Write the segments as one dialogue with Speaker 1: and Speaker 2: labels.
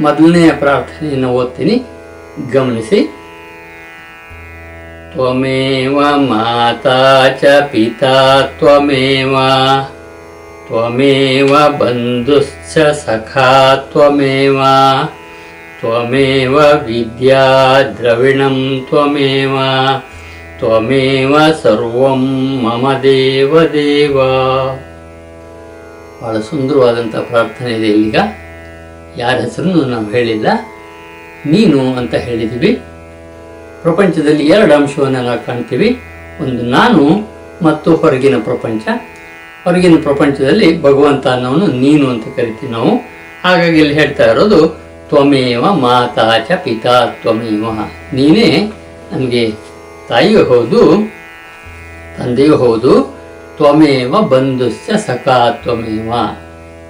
Speaker 1: ಮೊದಲನೆಯ ಪ್ರಾರ್ಥನೆಯನ್ನು ಓದ್ತೀನಿ. ಗಮನಿಸಿ. ತ್ವಮೇವ ಮಾತಾ ಚ ಪಿತಾ ತ್ವಮೇವ. ತ್ವಮೇವ ಬಂಧುಶ್ಚ ಸಖಾ ತ್ವಮೇವ. ತ್ವಮೇವ ವಿದ್ಯಾ ದ್ರವಿಣಂ ತ್ವಮೇವ. ತ್ವಮೇವ ಸರ್ವಂ ಮಮ ದೇವ ದೇವ. ಬಹಳ ಸುಂದರವಾದಂಥ ಪ್ರಾರ್ಥನೆ ಇದೆ ಇಲ್ಲಿಗ. ಯಾರ ಹೆಸರನ್ನು ನಾವು ಹೇಳಿಲ್ಲ. ನೀನು ಅಂತ ಹೇಳಿದ್ದೀವಿ. ಪ್ರಪಂಚದಲ್ಲಿ ಎರಡು ಅಂಶವನ್ನು ನಾವು ಕಾಣ್ತೀವಿ. ಒಂದು ನಾನು ಮತ್ತು ಹೊರಗಿನ ಪ್ರಪಂಚ. ಹೊರಗಿನ ಪ್ರಪಂಚದಲ್ಲಿ ಭಗವಂತ ಅನ್ನೋನು ನೀನು ಅಂತ ಕರಿತೀವಿ ನಾವು. ಹಾಗಾಗಿ ಇಲ್ಲಿ ಹೇಳ್ತಾ ಇರೋದು, ತ್ವಮೇವ ಮಾತಾ ಚ ಪಿತಾ ತ್ವಮೇವ. ನೀನೇ ನಮಗೆ ತಾಯಿಯೂ ಹೌದು, ತಂದೆಯೂ ಹೌದು. ತ್ವಮೇವ ಬಂಧುಸ್ಯ ಸಖಾ ತ್ವಮೇವ.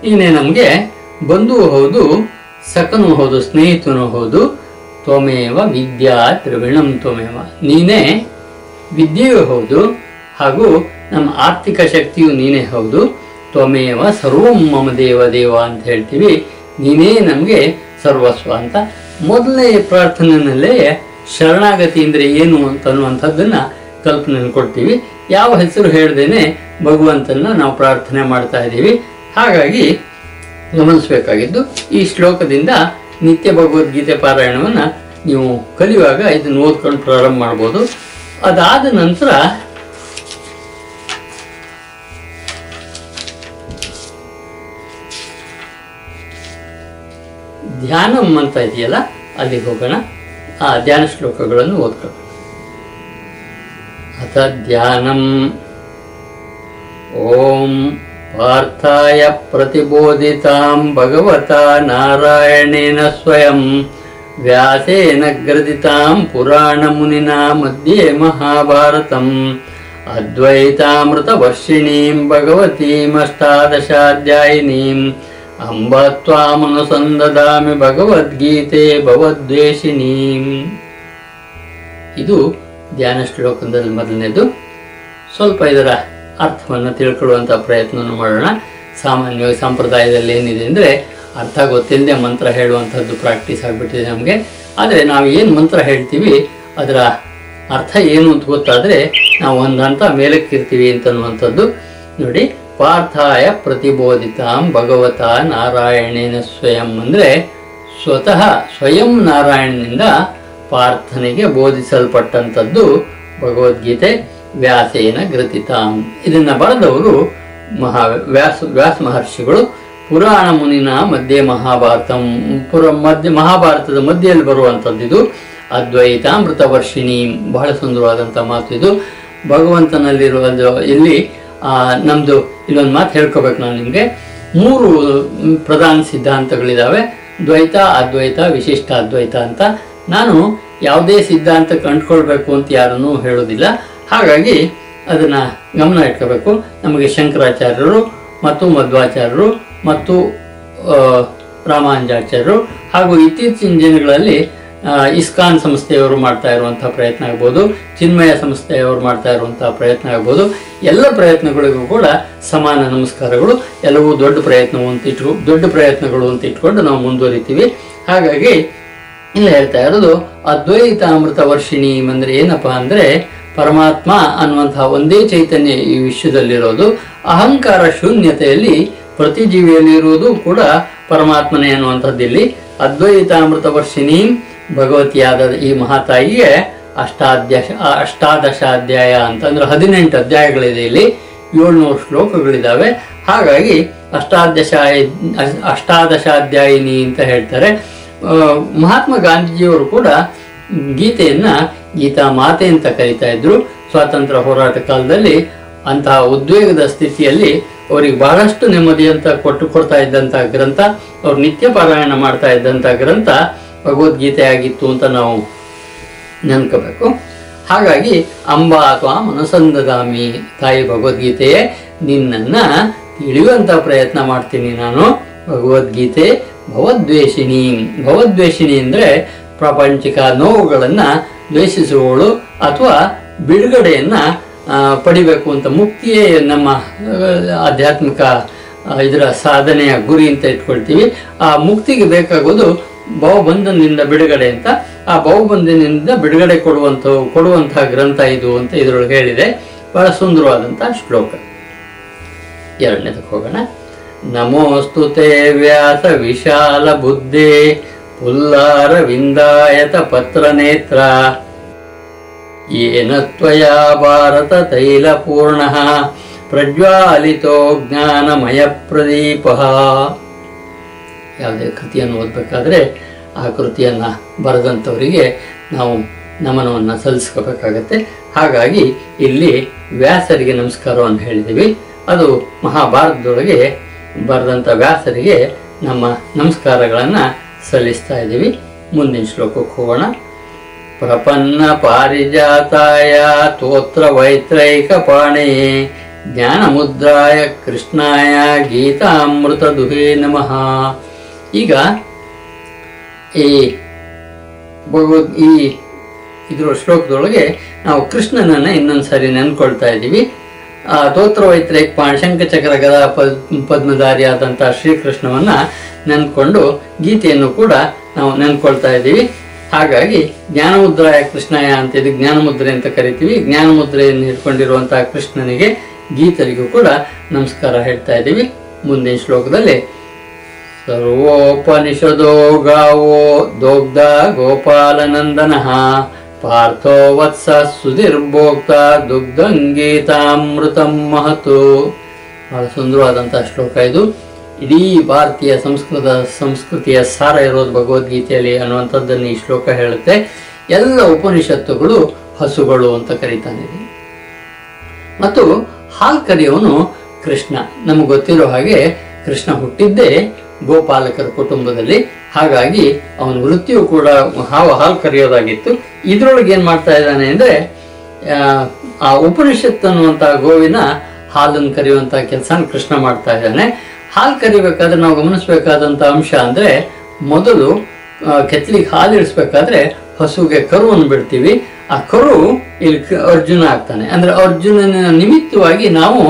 Speaker 1: ನೀನೇ ನಮಗೆ ಬಂಧುವು ಹೌದು ಸಖನೂ ಹೌದು, ಸ್ನೇಹಿತನೂ ಹೌದು, ತ್ವಮೇವ ವಿದ್ಯಾ ತ್ರಿವಿಣಂ ತ್ವಮೇವ. ನೀನೇ ವಿದ್ಯೆಯೂ ಹೌದು, ಹಾಗೂ ನಮ್ಮ ಆರ್ಥಿಕ ಶಕ್ತಿಯು ನೀನೇ ಹೌದು, ತ್ವಮೇವ ಸರ್ವಂ ಮಮ ದೇವ ದೇವ ಅಂತ ಹೇಳ್ತೀವಿ. ನೀನೇ ನಮಗೆ ಸರ್ವಸ್ವ ಅಂತ. ಮೊದಲನೇ ಪ್ರಾರ್ಥನೆಯಲ್ಲೇ ಶರಣಾಗತಿ ಅಂದರೆ ಏನು ಅಂತ ಅನ್ನುವಂಥದ್ದನ್ನ ಕಲ್ಪನೆ ಕೊಡ್ತೀವಿ. ಯಾವ ಹೆಸರು ಹೇಳ್ದೇನೆ ಭಗವಂತನ ನಾವು ಪ್ರಾರ್ಥನೆ ಮಾಡ್ತಾ ಇದ್ದೀವಿ. ಹಾಗಾಗಿ ಗಮನಿಸಬೇಕಾಗಿದ್ದು, ಈ ಶ್ಲೋಕದಿಂದ ನಿತ್ಯ ಭಗವದ್ಗೀತೆ ಪಾರಾಯಣವನ್ನು ನೀವು ಕಲಿಯುವಾಗ ಇದನ್ನು ಓದ್ಕೊಂಡು ಪ್ರಾರಂಭ ಮಾಡ್ಬೋದು. ಅದಾದ ನಂತರ ಧ್ಯಾನಂ ಅಂತ ಇದೆಯಲ್ಲ, ಅಲ್ಲಿಗೆ ಹೋಗೋಣ. ಆ ಧ್ಯಾನ ಶ್ಲೋಕಗಳನ್ನು ಓದ್ಕೊಳ್ಳೋಣ. ಅಥ ಧ್ಯಾನಂ ಓಂ ಪಾರ್ಥಾಯ ಪ್ರತಿಬೋಧಿತಾಂ ಭಗವತಾ ನಾರಾಯಣೇನ ಸ್ವಯಂ. ವ್ಯಾಸೇನ ಗ್ರದಿತಾಂ ಪುರಾಣಮುನಿನಾ ಮಧ್ಯೆ ಮಹಾಭಾರತಂ. ಅದ್ವೈತಾಮೃತವರ್ಷಿಣೀಂ ಭಗವತೀಮಷ್ಟಾದಶಾಧ್ಯಾಯಿನೀಂ. ಅಂಬ ತ್ವಾಮನುಸಂದದಾಮಿ ಭಗವದ್ಗೀತೆ ಭವದ್ವೇಷಿಣೀಂ. ಇದು ಧ್ಯಾನ ಶ್ಲೋಕದಲ್ಲಿ ಮೊದಲನೇದು. ಸ್ವಲ್ಪ ಇದರ ಅರ್ಥವನ್ನು ತಿಳ್ಕೊಳ್ಳುವಂಥ ಪ್ರಯತ್ನವನ್ನು ಮಾಡೋಣ. ಸಾಮಾನ್ಯವಾಗಿ ಸಂಪ್ರದಾಯದಲ್ಲಿ ಏನಿದೆ ಅಂದರೆ ಅರ್ಥ ಗೊತ್ತಿಲ್ಲದೆ ಮಂತ್ರ ಹೇಳುವಂಥದ್ದು ಪ್ರಾಕ್ಟೀಸ್ ಆಗಿಬಿಟ್ಟಿದೆ ನಮಗೆ. ಆದರೆ ನಾವು ಏನು ಮಂತ್ರ ಹೇಳ್ತೀವಿ, ಅದರ ಅರ್ಥ ಏನು ಅಂತ ಗೊತ್ತಾದರೆ ನಾವು ಒಂದು ಹಂತ ಮೇಲಕ್ಕಿರ್ತೀವಿ ಅಂತನ್ನುವಂಥದ್ದು ನೋಡಿ, ಪಾರ್ಥಾಯ ಪ್ರತಿಬೋಧಿತಾಂ ಭಗವತ ನಾರಾಯಣೇನ ಸ್ವಯಂ ಅಂದರೆ ಸ್ವತಃ ಸ್ವಯಂ ನಾರಾಯಣನಿಂದ ಪಾರ್ಥನೆಗೆ ಬೋಧಿಸಲ್ಪಟ್ಟಂಥದ್ದು ಭಗವದ್ಗೀತೆ. ವ್ಯಾಸೇನ ಗ್ರಥಿತಾಂ ಇದನ್ನ ಬರೆದವರು ಮಹಾ ವ್ಯಾಸ ವ್ಯಾಸ ಮಹರ್ಷಿಗಳು ಪುರಾಣ ಮುನಿನ ಮಧ್ಯೆ ಮಹಾಭಾರತಂ. ಪುರ ಮಧ್ಯ, ಮಹಾಭಾರತದ ಮಧ್ಯೆಯಲ್ಲಿ ಬರುವಂಥದ್ದು ಇದು ಅದ್ವೈತಾಮೃತ ವರ್ಷಿಣಿ ಬಹಳ ಸುಂದರವಾದಂಥ ಮಾತು ಇದು. ಭಗವಂತನಲ್ಲಿರುವ ಇಲ್ಲಿ ನಮ್ದು ಇಲ್ಲೊಂದು ಮಾತು ಹೇಳ್ಕೋಬೇಕು ನಾನು ನಿಮಗೆ. ಮೂರು ಪ್ರಧಾನ ಸಿದ್ಧಾಂತಗಳಿದ್ದಾವೆ ದ್ವೈತ, ಅದ್ವೈತ, ವಿಶಿಷ್ಟ ಅದ್ವೈತ ಅಂತ. ನಾನು ಯಾವುದೇ ಸಿದ್ಧಾಂತ ಕಂಡುಕೊಳ್ಬೇಕು ಅಂತ ಯಾರನ್ನೂ ಹೇಳೋದಿಲ್ಲ. ಹಾಗಾಗಿ ಅದನ್ನು ಗಮನ ಇಟ್ಕೋಬೇಕು. ನಮಗೆ ಶಂಕರಾಚಾರ್ಯರು ಮತ್ತು ಮಧ್ವಾಚಾರ್ಯರು ಮತ್ತು ರಾಮಾನುಜಾಚಾರ್ಯರು ಹಾಗೂ ಇತ್ತೀಚಿನ ದಿನಗಳಲ್ಲಿ ಇಸ್ಕಾನ್ ಸಂಸ್ಥೆಯವರು ಮಾಡ್ತಾ ಇರುವಂಥ ಪ್ರಯತ್ನ ಆಗ್ಬೋದು, ಚಿನ್ಮಯ ಸಂಸ್ಥೆಯವರು ಮಾಡ್ತಾ ಇರುವಂಥ ಪ್ರಯತ್ನ ಆಗ್ಬೋದು. ಎಲ್ಲ ಪ್ರಯತ್ನಗಳಿಗೂ ಕೂಡ ಸಮಾನ ನಮಸ್ಕಾರಗಳು. ಎಲ್ಲವೂ ದೊಡ್ಡ ಪ್ರಯತ್ನವು ಅಂತ ಇಟ್ಕೊ, ದೊಡ್ಡ ಪ್ರಯತ್ನಗಳು ಅಂತ ಇಟ್ಕೊಂಡು ನಾವು ಮುಂದುವರಿತೀವಿ. ಹಾಗಾಗಿ, ಇಲ್ಲಿ ಹೇಳ್ತಾ ಇರೋದು ಅದ್ವೈತ ಅಮೃತ ವರ್ಷಿಣಿ ಅಂದರೆ ಏನಪ್ಪಾ ಅಂದ್ರೆ ಪರಮಾತ್ಮ ಅನ್ನುವಂತಹ ಒಂದೇ ಚೈತನ್ಯ ಈ ವಿಶ್ವದಲ್ಲಿರೋದು, ಅಹಂಕಾರ ಶೂನ್ಯತೆಯಲ್ಲಿ ಪ್ರತಿ ಜೀವಿಯಲ್ಲಿ ಇರುವುದು ಕೂಡ ಪರಮಾತ್ಮನೇ ಅನ್ನುವಂಥದ್ದಿಲ್ಲಿ. ಅದ್ವೈತಾಮೃತ ವರ್ಷಿಣಿ ಭಗವತಿಯಾದ ಈ ಮಹಾತಾಯಿಗೆ ಅಷ್ಟಾಧ್ಯ ಅಷ್ಟಾದಶ ಅಧ್ಯಾಯ ಅಂತಂದ್ರೆ ಹದಿನೆಂಟು ಅಧ್ಯಾಯಗಳಿದೆ ಇಲ್ಲಿ, ಏಳ್ನೂರು ಶ್ಲೋಕಗಳಿದ್ದಾವೆ ಹಾಗಾಗಿ ಅಷ್ಟಾದಶ ಅಷ್ಟಾದಶಾಧ್ಯಾಯಿನಿ ಅಂತ ಹೇಳ್ತಾರೆ. ಮಹಾತ್ಮ ಗಾಂಧೀಜಿಯವರು ಕೂಡ ಗೀತೆಯನ್ನ ಗೀತಾ ಮಾತೆ ಅಂತ ಕರೀತಾ ಇದ್ರು. ಸ್ವಾತಂತ್ರ್ಯ ಹೋರಾಟ ಕಾಲದಲ್ಲಿ ಅಂತಹ ಉದ್ವೇಗದ ಸ್ಥಿತಿಯಲ್ಲಿ ಅವರಿಗೆ ಬಹಳಷ್ಟು ನೆಮ್ಮದಿ ಅಂತ ಕೊಟ್ಟು ಕೊಡ್ತಾ ಇದ್ದಂತಹ ಗ್ರಂಥ, ಅವ್ರು ನಿತ್ಯ ಪಾರಾಯಣ ಮಾಡ್ತಾ ಇದ್ದಂತಹ ಗ್ರಂಥ ಭಗವದ್ಗೀತೆ ಆಗಿತ್ತು ಅಂತ ನಾವು ನೆನ್ಕೋಬೇಕು. ಹಾಗಾಗಿ ಅಂಬಾ ಅಥವಾ ಮನಸಂದಗಾಮಿ ತಾಯಿ ಭಗವದ್ಗೀತೆಯೇ, ನಿನ್ನನ್ನ ತಿಳಿಯುವಂತ ಪ್ರಯತ್ನ ಮಾಡ್ತೀನಿ ನಾನು ಭಗವದ್ಗೀತೆ ಭವದ್ವೇಷಿಣಿ. ಭವದ್ವೇಷಿಣಿ ಅಂದ್ರೆ ಪ್ರಾಪಂಚಿಕ ನೋವುಗಳನ್ನ ದ್ವೇಷಿಸುವವಳು ಅಥವಾ ಬಿಡುಗಡೆಯನ್ನ ಪಡಿಬೇಕು ಅಂತ ಮುಕ್ತಿಯೇ ನಮ್ಮ ಆಧ್ಯಾತ್ಮಿಕ ಇದರ ಸಾಧನೆಯ ಗುರಿ ಅಂತ ಇಟ್ಕೊಳ್ತೀವಿ. ಆ ಮುಕ್ತಿಗೆ ಬೇಕಾಗೋದು ಬಹುಬಂಧನದಿಂದ ಬಿಡುಗಡೆ ಅಂತ. ಆ ಬಹುಬಂಧನದಿಂದ ಬಿಡುಗಡೆ ಕೊಡುವಂತ ಕೊಡುವಂತಹ ಗ್ರಂಥ ಇದು ಅಂತ ಇದರೊಳಗೆ ಹೇಳಿದೆ. ಬಹಳ ಸುಂದರವಾದಂತಹ ಶ್ಲೋಕ. ಎರಡನೇದಕ್ಕೆ ಹೋಗೋಣ. ನಮೋಸ್ತುತೆ ವ್ಯಾಸ ವಿಶಾಲ ಬುದ್ಧಿ. ಪುಲ್ಲಾರ ವಿಂದಾಯತ ಪತ್ರ ನೇತ್ರ ಏನ ತ್ವಯಾ ಭಾರತ ತೈಲಪೂರ್ಣ ಪ್ರಜ್ವಾಲಿತೋ ಜ್ಞಾನಮಯ ಪ್ರದೀಪ. ಯಾವುದೇ ಕೃತಿಯನ್ನು ಓದಬೇಕಾದ್ರೆ ಆ ಕೃತಿಯನ್ನು ಬರೆದಂಥವರಿಗೆ ನಾವು ನಮನವನ್ನು ಸಲ್ಲಿಸ್ಕೋಬೇಕಾಗತ್ತೆ. ಹಾಗಾಗಿ ಇಲ್ಲಿ ವ್ಯಾಸರಿಗೆ ನಮಸ್ಕಾರವನ್ನು ಹೇಳಿದ್ದೀವಿ. ಅದು ಮಹಾಭಾರತದೊಳಗೆ ಬರೆದಂಥ ವ್ಯಾಸರಿಗೆ ನಮ್ಮ ನಮಸ್ಕಾರಗಳನ್ನು ಸಲ್ಲಿಸ್ತಾ ಇದ್ದೀವಿ. ಮುಂದಿನ ಶ್ಲೋಕಕ್ಕೆ ಹೋಗೋಣ. ಪ್ರಪನ್ನ ಪಾರಿಜಾತಾಯ ತೋತ್ರ ವೈತ್ರೈಕ ಪಾಣೆ. ಜ್ಞಾನ ಮುದ್ರಾಯ ಕೃಷ್ಣಾಯ ಗೀತಾಮೃತ ದುಹೇ ನಮಃ. ಈಗ ಈ ಭಗವದ್ ಈ ಇದ್ರ ಶ್ಲೋಕದೊಳಗೆ ನಾವು ಕೃಷ್ಣನನ್ನ ಇನ್ನೊಂದು ಸಾರಿ ನೆನ್ಕೊಳ್ತಾ ಇದ್ದೀವಿ. ಆ ತೋತ್ರ ವೈತ್ರೈಕ್ ಪಾಣಶಂಕ ಶಂಖಚಕ್ರ ಗದ ಪದ್ ಪದ್ಮಧಾರಿ ಆದಂತಹ ಶ್ರೀಕೃಷ್ಣವನ್ನ ನೆನ್ಕೊಂಡು ಗೀತೆಯನ್ನು ಕೂಡ ನಾವು ನೆನ್ಕೊಳ್ತಾ ಇದ್ದೀವಿ. ಹಾಗಾಗಿ ಜ್ಞಾನಮುದ್ರಾಯ ಕೃಷ್ಣಯ ಅಂತ ಇದು ಜ್ಞಾನಮುದ್ರೆ ಅಂತ ಕರಿತೀವಿ. ಜ್ಞಾನಮುದ್ರೆಯನ್ನು ಇಟ್ಕೊಂಡಿರುವಂತಹ ಕೃಷ್ಣನಿಗೆ ಗೀತರಿಗೂ ಕೂಡ ನಮಸ್ಕಾರ ಹೇಳ್ತಾ ಇದ್ದೀವಿ. ಮುಂದಿನ ಶ್ಲೋಕದಲ್ಲಿ, ಸರ್ವೋಪನಿಷದೋ ಗಾವೋ ದೋಗ್ಧ ಗೋಪಾಲನಂದನ ಪಾರ್ಥೋ ವತ್ಸ ಸುಧಿರ್ಭೋಕ್ತ ದುಗ್ಧಂಗೀತಾಮೃತಂ ಮಹತು. ಬಹಳ ಸುಂದರವಾದಂತಹ ಶ್ಲೋಕ ಇದು. ಇಡೀ ಭಾರತೀಯ ಸಂಸ್ಕೃತ, ಸಂಸ್ಕೃತಿಯ ಸಾರ ಇರೋದು ಭಗವದ್ಗೀತೆಯಲ್ಲಿ ಅನ್ನುವಂಥದ್ದನ್ನು ಈ ಶ್ಲೋಕ ಹೇಳುತ್ತೆ. ಎಲ್ಲ ಉಪನಿಷತ್ತುಗಳು ಹಸುಗಳು ಅಂತ ಕರೀತಾನೆ. ಮತ್ತು ಹಾಲ್ ಕರೆಯವನು ಕೃಷ್ಣ. ನಮಗೆ ಗೊತ್ತಿರೋ ಹಾಗೆ ಕೃಷ್ಣ ಹುಟ್ಟಿದ್ದೇ ಗೋಪಾಲಕರ ಕುಟುಂಬದಲ್ಲಿ. ಹಾಗಾಗಿ ಅವನ ವೃತ್ತಿಯು ಕೂಡ ಹಾವು ಹಾಲು ಕರೆಯೋದಾಗಿತ್ತು. ಇದ್ರೊಳಗೆ ಏನ್ ಮಾಡ್ತಾ ಇದ್ದಾನೆ ಅಂದ್ರೆ ಆ, ಉಪನಿಷತ್ ಅನ್ನುವಂತಹ ಗೋವಿನ ಹಾಲನ್ನು ಕರೆಯುವಂತಹ ಕೆಲಸನ ಕೃಷ್ಣ ಮಾಡ್ತಾ ಇದ್ದಾನೆ. ಹಾಲು ಕರಿಬೇಕಾದ್ರೆ ನಾವು ಗಮನಿಸಬೇಕಾದಂತ ಅಂಶ ಅಂದ್ರೆ ಮೊದಲು ಕೆತ್ತಲಿಗೆ ಹಾಲು ಇಳಿಸ್ಬೇಕಾದ್ರೆ ಹಸುಗೆ ಕರುವನ್ನು ಬಿಡ್ತೀವಿ. ಆ ಕರು ಇಲ್ಲಿ ಅರ್ಜುನ ಆಗ್ತಾನೆ. ಅಂದ್ರೆ ಅರ್ಜುನನ ನಿಮಿತ್ತವಾಗಿ ನಾವು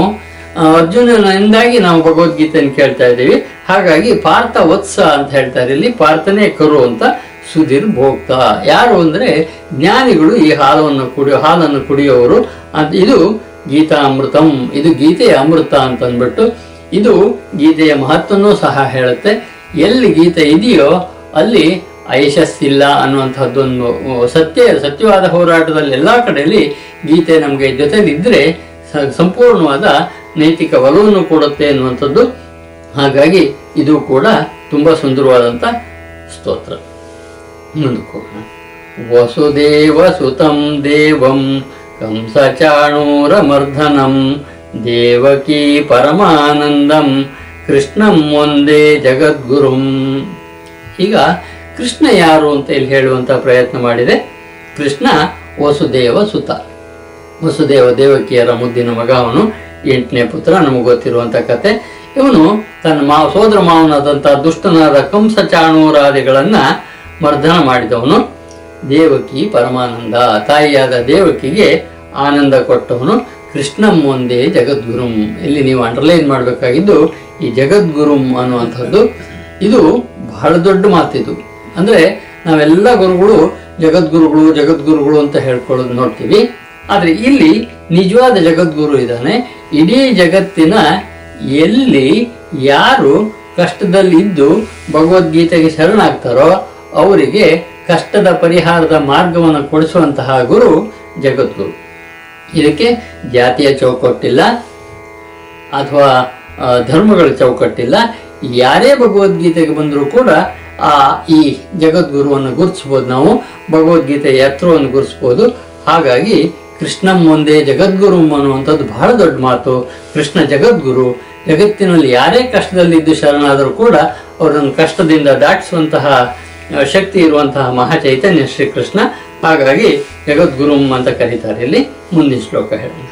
Speaker 1: ಅರ್ಜುನನಿಂದಾಗಿ ನಾವು ಭಗವದ್ಗೀತೆಯನ್ನು ಕೇಳ್ತಾ ಇದ್ದೀವಿ. ಹಾಗಾಗಿ ಪಾರ್ಥ ವತ್ಸ ಅಂತ ಹೇಳ್ತಾರೆ ಇಲ್ಲಿ. ಪಾರ್ಥನೇ ಕರು ಅಂತ ಸುಧೀರ್ ಭೋಕ್ತ. ಯಾರು ಅಂದ್ರೆ ಜ್ಞಾನಿಗಳು ಈ ಹಾಲವನ್ನು ಕುಡಿಯೋ, ಹಾಲನ್ನು ಕುಡಿಯೋರು ಅದು ಇದು ಗೀತಾ ಅಮೃತಂ ಇದು ಗೀತೆಯ ಅಮೃತ ಅಂತ ಅಂದ್ಬಿಟ್ಟು ಇದು ಗೀತೆಯ ಮಹತ್ವನೂ ಸಹ ಹೇಳುತ್ತೆ. ಎಲ್ಲಿ ಗೀತೆ ಇದೆಯೋ ಅಲ್ಲಿ ಐಶಸ್ಸಿಲ್ಲ ಅನ್ನುವಂಥದ್ದೊಂದು ಸತ್ಯ, ಸತ್ಯವಾದ ಹೋರಾಟದಲ್ಲಿ ಎಲ್ಲಾ ಕಡೆಯಲ್ಲಿ ಗೀತೆ ನಮಗೆ ಜೊತೆಲಿದ್ದರೆ ಸಂಪೂರ್ಣವಾದ ನೈತಿಕ ಒಲವನ್ನು ಕೊಡುತ್ತೆ ಎನ್ನುವಂಥದ್ದು. ಹಾಗಾಗಿ ಇದು ಕೂಡ ತುಂಬ ಸುಂದರವಾದಂಥ ಸ್ತೋತ್ರ. ವಸುದೇವ ಸುತಂ ದೇವಂ ಕಂಸಚಾಣೂರಮರ್ಧನಂ ದೇವಕಿ ಪರಮಾನಂದಂ ಕೃಷ್ಣಂ ಒಂದೇ ಜಗದ್ಗುರುಂ. ಈಗ ಕೃಷ್ಣ ಯಾರು ಅಂತ ಇಲ್ಲಿ ಹೇಳುವಂಥ ಪ್ರಯತ್ನ ಮಾಡಿದೆ. ಕೃಷ್ಣ ವಸುದೇವ ಸುತ. ವಸುದೇವ ದೇವಕಿಯರ ಮುದ್ದಿನ ಮಗ ಅವನು. ಎಂಟನೇ ಪುತ್ರ, ನಮಗೆ ಗೊತ್ತಿರುವಂತ ಕತೆ. ಇವನು ತನ್ನ ಮಾವ ಸೋದರ ಮಾವನಾದಂಥ ದುಷ್ಟನಾದ ಕಂಸ ಚಾಣೂರಾದಿಗಳನ್ನ ಮರ್ದನ ಮಾಡಿದವನು. ದೇವಕಿ ಪರಮಾನಂದ, ತಾಯಿಯಾದ ದೇವಕಿಗೆ ಆನಂದ ಕೊಟ್ಟವನು. ಕೃಷ್ಣಂ ಒಂದೇ ಜಗದ್ಗುರುಂ. ಇಲ್ಲಿ ನೀವು ಅಂಡರ್ಲೈನ್ ಮಾಡಬೇಕಾಗಿದ್ದು ಈ ಜಗದ್ಗುರುಂ ಅನ್ನುವಂಥದ್ದು. ಇದು ಬಹಳ ದೊಡ್ಡ ಮಾತಿದು. ಅಂದ್ರೆ ನಾವೆಲ್ಲ ಗುರುಗಳು ಜಗದ್ಗುರುಗಳು ಜಗದ್ಗುರುಗಳು ಅಂತ ಹೇಳ್ಕೊಳ್ಳೋದು ನೋಡ್ತೀವಿ. ಆದ್ರೆ ಇಲ್ಲಿ ನಿಜವಾದ ಜಗದ್ಗುರು ಇದ್ದಾನೆ. ಇಡೀ ಜಗತ್ತಿನ ಎಲ್ಲಿ ಯಾರು ಕಷ್ಟದಲ್ಲಿ ಇದ್ದು ಭಗವದ್ಗೀತೆಗೆ ಶರಣಾಗ್ತಾರೋ ಅವರಿಗೆ ಕಷ್ಟದ ಪರಿಹಾರದ ಮಾರ್ಗವನ್ನು ಕೊಡಿಸುವಂತಹ ಗುರು ಜಗದ್ಗುರು. ಇದಕ್ಕೆ ಜಾತಿಯ ಚೌಕಟ್ಟಿಲ್ಲ, ಅಥವಾ ಧರ್ಮಗಳ ಚೌಕಟ್ಟಿಲ್ಲ. ಯಾರೇ ಭಗವದ್ಗೀತೆಗೆ ಬಂದರೂ ಕೂಡ ಆ, ಈ ಜಗದ್ಗುರುವನ್ನು ಗುರುತಿಸ್ಬೋದು ನಾವು, ಭಗವದ್ಗೀತೆಯ ಎತ್ತರವನ್ನು ಗುರುತಿಸ್ಬೋದು. ಹಾಗಾಗಿ ಕೃಷ್ಣಂ ಒಂದೇ ಜಗದ್ಗುರು ಅನ್ನುವಂಥದ್ದು ಬಹಳ ದೊಡ್ಡ ಮಾತು. ಕೃಷ್ಣ ಜಗದ್ಗುರು, ಜಗತ್ತಿನಲ್ಲಿ ಯಾರೇ ಕಷ್ಟದಲ್ಲಿದ್ದು ಶರಣಾದರೂ ಕೂಡ ಅವರನ್ನು ಕಷ್ಟದಿಂದ ದಾಟಿಸುವಂತಹ ಶಕ್ತಿ ಇರುವಂತಹ ಮಹಾಚೈತನ್ಯ ಶ್ರೀಕೃಷ್ಣ ಹಾಗಾಗಿ ಜಗದ್ಗುರುಂ ಅಂತ ಕರೀತಾರೆ. ಇಲ್ಲಿ ಮುಂದಿನ ಶ್ಲೋಕ ಹೇಳೋಣ.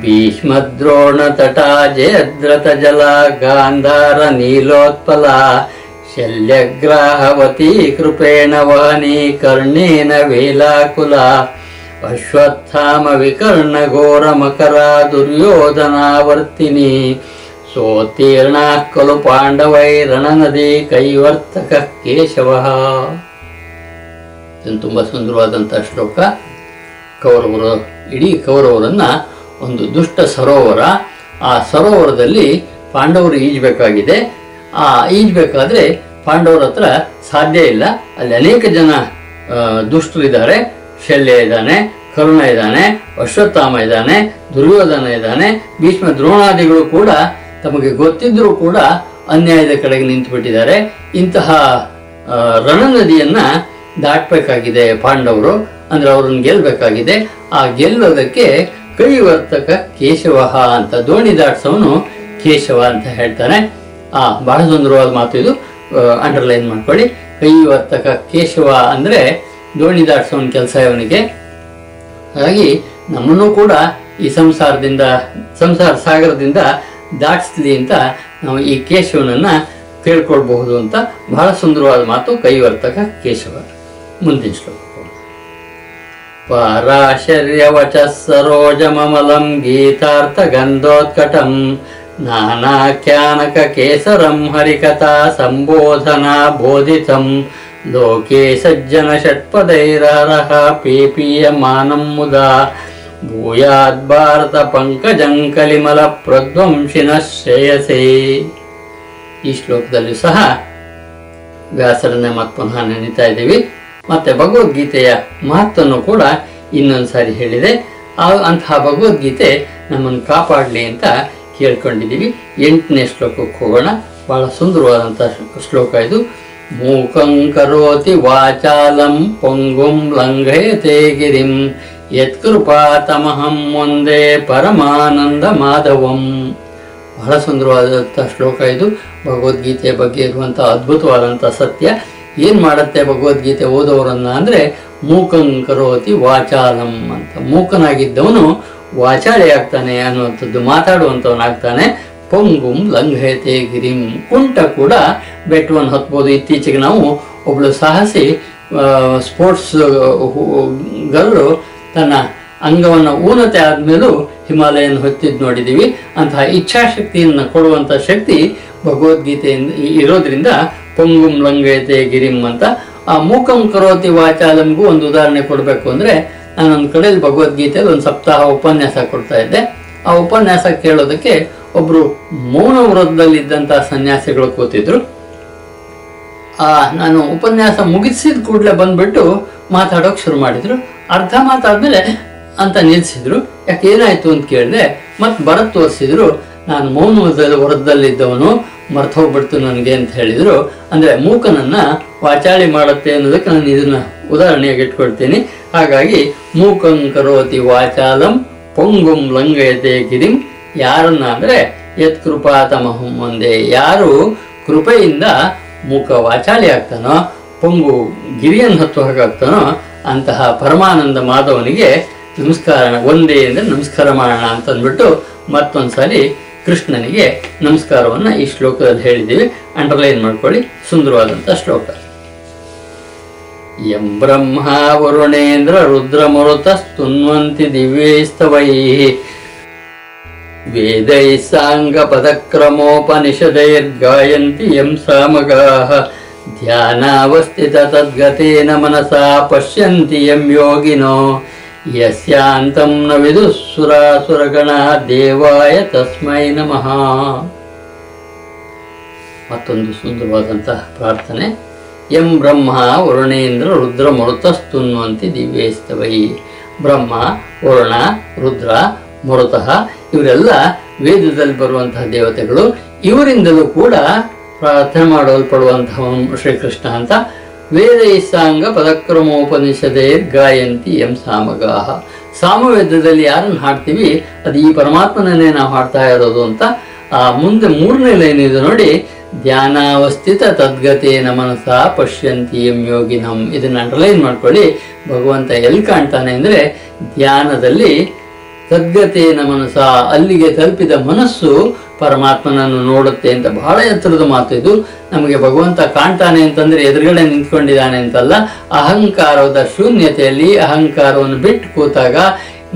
Speaker 1: ಭೀಷ್ಮದ್ರೋಣ ತಟಾ ಜಯದ್ರತ ಜಲ, ಗಾಂಧಾರ ನೀಲೋತ್ಪಲ, ಶಲ್ಯಗ್ರಾಹವತಿ ಕೃಪೇಣ ವಾಣಿ ಕರ್ಣೇನ ವೇಲಾಕುಲ. ಅಶ್ವತ್ಥಾಮ ವಿಕರ್ಣ ಘೋರ ಮಕರ ದುರ್ಯೋಧನಾವರ್ತಿನಿ ಸೋತೀರ್ಣ ಪಾಂಡವೈ ರಣನದಿ ಕೈವರ್ತಕ ಕೇಶವ. ಇದನ್ನು ತುಂಬ ಸುಂದರವಾದಂಥ ಶ್ಲೋಕ. ಕೌರವರು, ಇಡೀ ಕೌರವರನ್ನ ಒಂದು ದುಷ್ಟ ಸರೋವರ, ಆ ಸರೋವರದಲ್ಲಿ ಪಾಂಡವರು ಈಜಬೇಕಾಗಿದೆ. ಆ ಈಜಬೇಕಾದ್ರೆ ಪಾಂಡವರ ಹತ್ರ ಸಾಧ್ಯ ಇಲ್ಲ. ಅಲ್ಲಿ ಅನೇಕ ಜನ ದುಷ್ಟರು ದುಷ್ಟರಿದ್ದಾರೆ. ಶಲ್ಯ ಇದ್ದಾನೆ, ಕರುಣ ಇದ್ದಾನೆ, ಅಶ್ವತ್ಥಾಮ ಇದ್ದಾನೆ, ದುರ್ಯೋಧನ ಇದ್ದಾನೆ, ಭೀಷ್ಮ ದ್ರೋಣಾದಿಗಳು ಕೂಡ ತಮಗೆ ಗೊತ್ತಿದ್ರೂ ಕೂಡ ಅನ್ಯಾಯದ ಕಡೆಗೆ ನಿಂತುಬಿಟ್ಟಿದ್ದಾರೆ. ಇಂತಹ ರಣ ರಣನದಿಯನ್ನ ದಾಟಬೇಕಾಗಿದೆ ಪಾಂಡವರು, ಅಂದ್ರೆ ಅವ್ರನ್ನ ಗೆಲ್ಲಬೇಕಾಗಿದೆ ಆ ಗೆಲ್ಲೋದಕ್ಕೆ ಕೈವರ್ತಕ ಕೇಶವ ಅಂತ, ದೋಣಿ ದಾಟ್ಸೋನು ಕೇಶವ ಅಂತ ಹೇಳ್ತಾನೆ ಆ, ಬಹಳ ಸುಂದರವಾದ ಮಾತು ಇದು. ಅಂಡರ್ಲೈನ್ ಮಾಡ್ಕೊಳ್ಳಿ. ಕೈವರ್ತಕ ಕೇಶವ ಅಂದ್ರೆ ದೋಣಿ ದಾಟ್ಸೋನ್ ಕೆಲಸ ಇವನಿಗೆ ಹಾಗಾಗಿ ನಮ್ಮನ್ನು ಕೂಡ ಈ ಸಂಸಾರದಿಂದ, ಸಂಸಾರ ಸಾಗರದಿಂದ ದಾಟಿಸ್ಲಿ ಅಂತ ನಾವು ಈ ಕೇಶವನನ್ನ ಕೇಳ್ಕೊಳ್ಬಹುದು ಅಂತ ಬಹಳ ಸುಂದರವಾದ ಮಾತು ಕೈವರ್ತಕ ಕೇಶವ. ಮುಂದಿನ ಶ್ಲೋಕ ಪಾರಾಶರ್ಯವಚ ಸರೋಜಮಮಲಂ ಗೀತಾರ್ಥ ಗಂಧೋತ್ಕಟಂ ನಾನಾಖ್ಯಾನಕ ಕೇಸರಂ ಹರಿಕಥಾ ಸಂಬೋಧನಾ ಬೋಧಿತಂ ಷಟ್ಪದೈರಹರಃ ಪೇಪೀಯಮಾನಂ ಮುದಾ. ಭೂಯಾದ್ ಭಾರತ ಕಲಿಮಲ ಪ್ರಧ್ವಂಸಿನ ಶ್ರೇಯಸೇ. ಈ ಶ್ಲೋಕದಲ್ಲಿ ಸಹ ವ್ಯಾಸರನ್ನೇ ಮತ್ತೆ ಪುನಃ ನೆನೀತಾ ಇದ್ದೀವಿ. ಮತ್ತೆ ಭಗವದ್ಗೀತೆಯ ಮಹತ್ವವನ್ನು ಕೂಡ ಇನ್ನೊಂದು ಸಾರಿ ಹೇಳಿದೆ. ಆ ಅಂತಹ ಭಗವದ್ಗೀತೆ ನಮ್ಮನ್ನು ಕಾಪಾಡಲಿ ಅಂತ ಕೇಳ್ಕೊಂಡಿದ್ದೀವಿ. ಎಂಟನೇ ಶ್ಲೋಕಕ್ಕೆ ಹೋಗೋಣ. ಬಹಳ ಸುಂದರವಾದಂಥ ಶ್ಲೋಕ ಇದು. ಮೂಕಂ ಕರೋತಿ ವಾಚಾಲಂ ಪೊಂಗುಂ ಲಂಘಯತೆ ಗಿರಿಂ ಯತ್ಕೃಪಾತಮಹಂ ಒಂದೇ ಪರಮಾನಂದ ಮಾಧವಂ ಬಹಳ ಸುಂದರವಾದಂಥ ಶ್ಲೋಕ ಇದು. ಭಗವದ್ಗೀತೆಯ ಬಗ್ಗೆ ಇರುವಂಥ ಅದ್ಭುತವಾದಂಥ ಸತ್ಯ. ಏನು ಮಾಡುತ್ತೆ ಭಗವದ್ಗೀತೆ ಓದೋರನ್ನ ಅಂದರೆ, ಮೂಕಂ ಕರೋತಿ ವಾಚಾಲಂ ಅಂತ. ಮೂಕನಾಗಿದ್ದವನು ವಾಚಾಳಿ ಆಗ್ತಾನೆ ಅನ್ನುವಂಥದ್ದು ಮಾತಾಡುವಂಥವನಾಗ್ತಾನೆ. ಪೊಂಗುಂ ಲಂಘಯತೆ ಗಿರಿಂ. ಕುಂಟ ಕೂಡ ಬೆಟ್ಟವನ್ನು ಹತ್ಬೋದು. ಇತ್ತೀಚೆಗೆ ನಾವು ಒಬ್ಳು ಸಾಹಸಿ ಸ್ಪೋರ್ಟ್ಸ್ ಗರ್ಲು ತನ್ನ ಅಂಗವನ್ನು ಊನತೆ ಆದ್ಮೇಲೂ ಹಿಮಾಲಯನ ಹೊತ್ತಿದ್ದು ನೋಡಿದ್ದೀವಿ ಅಂತಹ ಇಚ್ಛಾಶಕ್ತಿಯನ್ನು ಕೊಡುವಂಥ ಶಕ್ತಿ ಭಗವದ್ಗೀತೆಯಿಂದ ಇರೋದ್ರಿಂದ ಪೊಂಗುಂ ಲಂಗಯತೆ ಗಿರಿಂ ಅಂತ ಆ ಮೂಕಂ ಕರೋತಿ ವಾಚಾಲಂಗೂ ಒಂದು ಉದಾಹರಣೆ ಕೊಡಬೇಕು ಅಂದರೆ ನಾನೊಂದು ಕಡೆಯಲ್ಲಿ ಭಗವದ್ಗೀತೆಯಲ್ಲಿ ಒಂದು ಸಪ್ತಾಹ ಉಪನ್ಯಾಸ ಕೊಡ್ತಾ ಇದ್ದೆ. ಆ ಉಪನ್ಯಾಸ ಕೇಳೋದಕ್ಕೆ ಒಬ್ರು ಮೌನ ವ್ರತದಲ್ಲಿದ್ದಂತಹ ಸನ್ಯಾಸಿಗಳು ಕೂತಿದ್ರು. ಆ, ನಾನು ಉಪನ್ಯಾಸ ಮುಗಿಸಿದ ಕೂಡಲೇ ಬಂದ್ಬಿಟ್ಟು ಮಾತಾಡೋಕೆ ಶುರು ಮಾಡಿದ್ರು. ಅರ್ಧ ಮಾತಾದ್ಮೇಲೆ ಅಂತ ನಿಲ್ಸಿದ್ರು. ಯಾಕೆ ಏನಾಯ್ತು ಅಂತ ಕೇಳಿದೆ ಮತ್ತೆ ಬರತ್ ತೋರಿಸಿದ್ರು, ನಾನು ಮೌನ ವ್ರತದಲ್ಲಿದ್ದವನು, ಮರ್ತ ಹೋಗ್ಬಿಡ್ತು ನನಗೆ ಅಂತ ಹೇಳಿದ್ರು. ಅಂದ್ರೆ ಮೂಕನನ್ನ ವಾಚಾಳಿ ಮಾಡುತ್ತೆ ಅನ್ನೋದಕ್ಕೆ ನಾನು ಇದನ್ನ ಉದಾಹರಣೆಯಾಗಿ ಇಟ್ಕೊಳ್ತೀನಿ. ಹಾಗಾಗಿ ಮೂಕಂ ಕರೋತಿ ವಾಚಾಲಂ ಪೊಂಗುಂ ಲಂಗಯತೆ ಗಿರಿಂ ಯಾರನ್ನ ಅಂದ್ರೆ ಯತ್ ಕೃಪಾತಮಹಂ ಒಂದೇ. ಯಾರು ಕೃಪೆಯಿಂದ ಮುಖ ವಾಚಾಲಿ ಆಗ್ತಾನೋ, ಪೊಂಗು ಗಿರಿಯನ್ನು ಹತ್ತು ಹಾಕಾಗ್ತಾನೋ ಅಂತಹ ಪರಮಾನಂದ ಮಾಧವನಿಗೆ ನಮಸ್ಕಾರ, ಒಂದೇ ಅಂದ್ರೆ ನಮಸ್ಕಾರ ಮಾಡೋಣ ಅಂತ ಅಂದ್ಬಿಟ್ಟು ಮತ್ತೊಂದ್ಸಲಿ ಕೃಷ್ಣನಿಗೆ ನಮಸ್ಕಾರವನ್ನ ಈ ಶ್ಲೋಕದಲ್ಲಿ ಹೇಳಿದ್ದೀವಿ. ಅಂಡರ್ಲೈನ್ ಮಾಡ್ಕೊಳ್ಳಿ ಸುಂದರವಾದಂಥ ಶ್ಲೋಕ. ಯಂ ಬ್ರಹ್ಮ ವರುಣೇಂದ್ರ ರುದ್ರಮರುತ ಸ್ತುನ್ವಂತಿ ದಿವ್ಯೈಸ್ತವೈ. ಪದಕ್ರಮೋಪನಿಷದೈರ್ಗಾಯಂತಿ ಯಂ ಸಾಮಗಾಃ ಧ್ಯಾನಾವಸ್ಥಿತ ತದ್ಗತೇನ ಮನಸಾ ಪಶ್ಯಂತಿ ಯಂ ಯೋಗಿನೋ ಯಸ್ಯಾಂತಂ ನ ವಿದುಃಸುರಾಸುರಗಣ ದೇವಾಯ ತಸ್ಮೈ ನಮಃ ಮತ್ತೊಂದು ಸುಂದರವಾದಂತಹ ಪ್ರಾರ್ಥನೆ. ಎಂ ಬ್ರಹ್ಮ ವರುಣೇಂದ್ರ ರುದ್ರ ಮರುತಸ್ತುನ್ವಂತಿ ದಿವ್ಯೈಸ್ತವೈ. ಬ್ರಹ್ಮ ವರುಣ ರುದ್ರ ಮರುತಃ ಇವರೆಲ್ಲ ವೇದದಲ್ಲಿ ಬರುವಂತಹ ದೇವತೆಗಳು. ಇವರಿಂದಲೂ ಕೂಡ ಪ್ರಾರ್ಥನೆ ಮಾಡಲ್ಪಡುವಂತಹ ಶ್ರೀಕೃಷ್ಣ ಅಂತ. ವೇದ ಇಸಾಂಗ ಪದಕ್ರಮೋಪನಿಷದೇ ಗಾಯಂತಿ ಎಂ ಸಾಮಗಾಹ. ಸಾಮವೇದದಲ್ಲಿ ಯಾರನ್ನು ಹಾಡ್ತೀವಿ? ಅದು ಈ ಪರಮಾತ್ಮನನ್ನೇ ನಾವು ಹಾಡ್ತಾ ಇರೋದು ಅಂತ. ಆ ಮುಂದೆ ಮೂರನೇ ಲೈನ್ ಇದು ನೋಡಿ. ಧ್ಯಾನಾವಸ್ಥಿತ ತದ್ಗತೇನ ಮನಸ ಪಶ್ಯಂತಿ ಎಂ ಯೋಗಿನಂ. ಇದನ್ನ ಅಂಡರ್ಲೈನ್ ಮಾಡ್ಕೊಳ್ಳಿ. ಭಗವಂತ ಎಲ್ಲಿ ಕಾಣ್ತಾನೆ ಅಂದ್ರೆ ಧ್ಯಾನದಲ್ಲಿ ತದ್ಗತೇನ ಮನಸ್ಸ, ಅಲ್ಲಿಗೆ ತಲುಪಿದ ಮನಸ್ಸು ಪರಮಾತ್ಮನನ್ನು ನೋಡುತ್ತೆ ಅಂತ ಬಹಳ ಎತ್ತರದ ಮಾತು ಇದು. ನಮಗೆ ಭಗವಂತ ಕಾಣ್ತಾನೆ ಅಂತಂದ್ರೆ ಎದುರುಗಡೆ ನಿಂತ್ಕೊಂಡಿದ್ದಾನೆ ಅಂತಲ್ಲ, ಅಹಂಕಾರದ ಶೂನ್ಯತೆಯಲ್ಲಿ ಅಹಂಕಾರವನ್ನು ಬಿಟ್ಟು ಕೂತಾಗ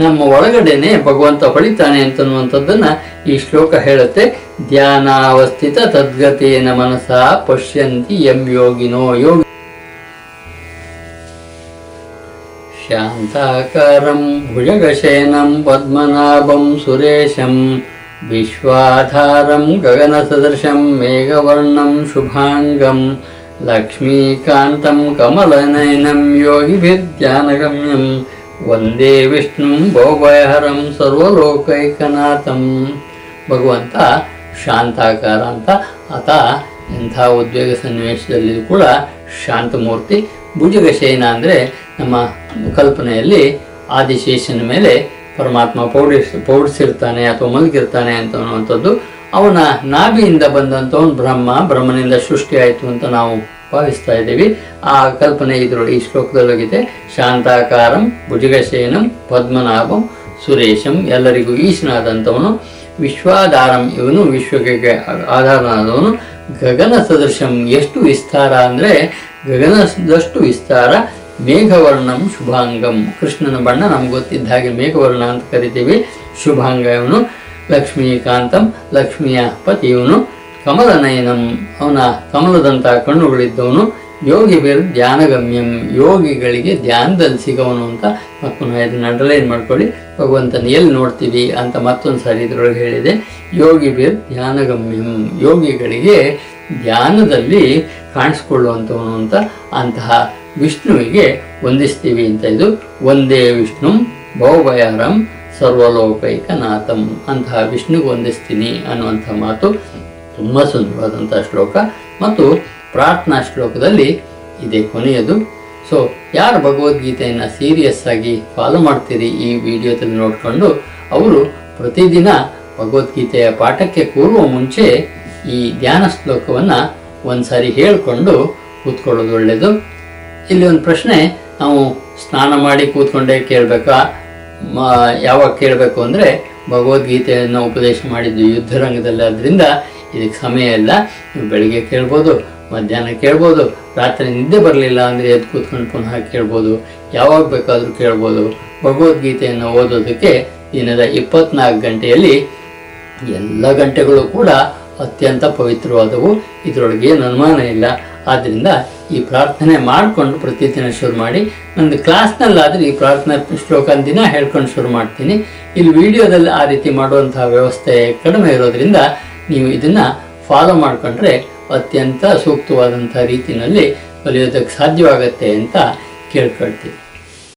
Speaker 1: ನಮ್ಮ ಒಳಗಡೆನೆ ಭಗವಂತ ಹೊಳಿತಾನೆ ಅಂತನ್ನುವಂಥದ್ದನ್ನ ಈ ಶ್ಲೋಕ ಹೇಳುತ್ತೆ. ಧ್ಯಾನಾವಸ್ಥಿತ ತದ್ಗತೇನ ಮನಸ್ಸ ಪಶ್ಯಂತಿ ಎಂ ಯೋಗಿನೋ ಯೋಗಿ ಶಾಂತಾಕಾರಂ ಭುಜಗಶಯನಂ ಪದ್ಮನಾಭಂ ಸುರೇಶಂ ವಿಶ್ವಾಧಾರಂ ಗಗನಸದೃಶಂ ಮೇಘವರ್ಣಂ ಶುಭಾಂಗಂ ಲಕ್ಷ್ಮೀಕಾಂತಂ ಕಮಲನಯನಂ ಯೋಗಿಭಿರ್ಧ್ಯಾನಗಮ್ಯಂ ವಂದೇ ವಿಷ್ಣುಂ ಭೋಭಯಹರಂ ಸರ್ವಲೋಕೈಕನಾಥಂ ಭಗವಂತ ಶಾಂತಾಕಾರ ಅಂತ ಆತ ಎಂಥ ಉದ್ವೇಗ ಸನ್ನಿವೇಶದಲ್ಲಿ ಕೂಡ ಶಾಂತಮೂರ್ತಿ ಭುಜಗಶಯನ ಅಂದರೆ ನಮ್ಮ ಕಲ್ಪನೆಯಲ್ಲಿ ಆದಿಶೇಷನ ಮೇಲೆ ಪರಮಾತ್ಮ ಪೌಡಿಸಿ ಪೌಡಿಸಿರ್ತಾನೆ ಅಥವಾ ಮಲಗಿರ್ತಾನೆ ಅಂತ ಅನ್ನುವಂಥದ್ದು, ಅವನ ನಾಭಿಯಿಂದ ಬಂದಂಥವನು ಬ್ರಹ್ಮ, ಬ್ರಹ್ಮನಿಂದ ಸೃಷ್ಟಿ ಆಯಿತು ಅಂತ ನಾವು ಭಾವಿಸ್ತಾ ಇದ್ದೀವಿ. ಆ ಕಲ್ಪನೆ ಇದ್ರೊಳಗೆ ಈ ಶ್ಲೋಕದಲ್ಲೋಗಿದೆ ಶಾಂತಾಕಾರಂ ಭುಜಗಶೇನಂ ಪದ್ಮನಾಭಂ ಸುರೇಶಂ, ಎಲ್ಲರಿಗೂ ಈಶನಾದಂಥವನು ವಿಶ್ವಾಧಾರಂ ಇವನು ವಿಶ್ವಕ್ಕೆ ಆಧಾರನಾದವನು ಗಗನ ಸದೃಶಂ ಎಷ್ಟು ವಿಸ್ತಾರ ಅಂದರೆ ಗಗನದಷ್ಟು ವಿಸ್ತಾರ ಮೇಘವರ್ಣಂ ಶುಭಾಂಗಂ. ಕೃಷ್ಣನ ಬಣ್ಣ ನಮ್ಗೆ ಗೊತ್ತಿದ್ದ ಹಾಗೆ ಮೇಘವರ್ಣ ಅಂತ ಕರಿತೀವಿ. ಶುಭಾಂಗ ಇವನು, ಲಕ್ಷ್ಮೀಕಾಂತಂ, ಲಕ್ಷ್ಮಿಯ ಪತಿ ಇವನು, ಕಮಲನಯನಂ. ಅವನ ಕಮಲದಂತಹ ಕಣ್ಣುಗಳಿದ್ದವನು. ಯೋಗಿ ಬೇರೆ ಧ್ಯಾನಗಮ್ಯಂ. ಯೋಗಿಗಳಿಗೆ ಧ್ಯಾನದಲ್ಲಿ ಸಿಗವನು ಅಂತ ನಾವು ಇದನ್ನ ಅಂಡರ್ಲೈನ್ ಮಾಡ್ಕೊಳ್ಳಿ. ಭಗವಂತನ ಎಲ್ಲಿ ನೋಡ್ತೀವಿ ಅಂತ ಮತ್ತೊಂದು ಸಾರಿ ಇದರೊಳಗೆ ಹೇಳಿದೆ. ಯೋಗಿ ಬೇರ್ ಧ್ಯಾನಗಮ್ಯಂ. ಯೋಗಿಗಳಿಗೆ ಧ್ಯಾನದಲ್ಲಿ ಕಾಣಿಸ್ಕೊಳ್ಳುವಂಥವನು ಅಂತ ಅಂತಹ ವಿಷ್ಣುವಿಗೆ ವಂದಿಸ್ತೀವಿ ಅಂತ ಇದು ಒಂದೇ ವಿಷ್ಣು ಸರ್ವಲೋಕೈಕ ಸರ್ವಲೋಕೈಕನಾಥಂ ಅಂತಹ ವಿಷ್ಣುಗೆ ವಂದಿಸ್ತೀನಿ ಅನ್ನುವಂಥ ಮಾತು ತುಂಬ ಸುಂದರವಾದಂಥ ಶ್ಲೋಕ. ಮತ್ತು ಪ್ರಾರ್ಥನಾ ಶ್ಲೋಕದಲ್ಲಿ ಇದೆ ಕೊನೆಯದು. ಸೊ ಯಾರು ಭಗವದ್ಗೀತೆಯನ್ನು ಸೀರಿಯಸ್ ಆಗಿ ಫಾಲೋ ಮಾಡ್ತೀರಿ ಈ ವಿಡಿಯೋದಲ್ಲಿ ನೋಡಿಕೊಂಡು, ಅವರು ಪ್ರತಿದಿನ ಭಗವದ್ಗೀತೆಯ ಪಾಠಕ್ಕೆ ಕೂರುವ ಮುಂಚೆ ಈ ಧ್ಯಾನ ಶ್ಲೋಕವನ್ನು ಒಂದ್ಸಾರಿ ಹೇಳಿಕೊಂಡು ಕೂತ್ಕೊಳ್ಳೋದು ಒಳ್ಳೆಯದು ಇಲ್ಲಿ ಒಂದು ಪ್ರಶ್ನೆ, ನಾವು ಸ್ನಾನ ಮಾಡಿ ಕೂತ್ಕೊಂಡೇ ಕೇಳಬೇಕಾ? ಯಾವಾಗ ಕೇಳಬೇಕು ಅಂದರೆ ಭಗವದ್ಗೀತೆಯನ್ನು ಉಪದೇಶ ಮಾಡಿದ್ದು ಯುದ್ಧರಂಗದಲ್ಲಿ ಆದ್ದರಿಂದ ಇದಕ್ಕೆ ಸಮಯ ಇಲ್ಲ. ಬೆಳಿಗ್ಗೆ ಕೇಳ್ಬೋದು, ಮಧ್ಯಾಹ್ನ ಕೇಳ್ಬೋದು, ರಾತ್ರಿ ನಿದ್ದೆ ಬರಲಿಲ್ಲ ಅಂದರೆ ಎದ್ದು ಕೂತ್ಕೊಂಡು ಪುನಃ ಕೇಳ್ಬೋದು. ಯಾವಾಗ ಬೇಕಾದರೂ ಕೇಳ್ಬೋದು. ಭಗವದ್ಗೀತೆಯನ್ನು ಓದೋದಕ್ಕೆ ದಿನದ ಇಪ್ಪತ್ನಾಲ್ಕು ಗಂಟೆಯಲ್ಲಿ ಎಲ್ಲ ಗಂಟೆಗಳು ಕೂಡ ಅತ್ಯಂತ ಪವಿತ್ರವಾದವು. ಇದರೊಳಗೆ ಏನು ಅನುಮಾನ ಇಲ್ಲ. ಆದ್ದರಿಂದ ಈ ಪ್ರಾರ್ಥನೆ ಮಾಡಿಕೊಂಡು ಪ್ರತಿದಿನ ಶುರು ಮಾಡಿ, ನಂದು ಕ್ಲಾಸ್ನಲ್ಲಾದರೆ ಈ ಪ್ರಾರ್ಥನೆ ಶ್ಲೋಕ ದಿನ ಹೇಳ್ಕೊಂಡು ಶುರು ಮಾಡ್ತೀನಿ. ಇಲ್ಲಿ ವಿಡಿಯೋದಲ್ಲಿ ಆ ರೀತಿ ಮಾಡುವಂತಹ ವ್ಯವಸ್ಥೆ ಕಡಿಮೆ ಇರೋದರಿಂದ ನೀವು ಇದನ್ನು ಫಾಲೋ ಮಾಡಿಕೊಂಡ್ರೆ ಅತ್ಯಂತ ಸೂಕ್ತವಾದಂಥ ರೀತಿಯಲ್ಲಿ ಕಲಿಯೋದಕ್ಕೆ ಸಾಧ್ಯವಾಗತ್ತೆ ಅಂತ ಕೇಳ್ಕೊಳ್ತೀನಿ.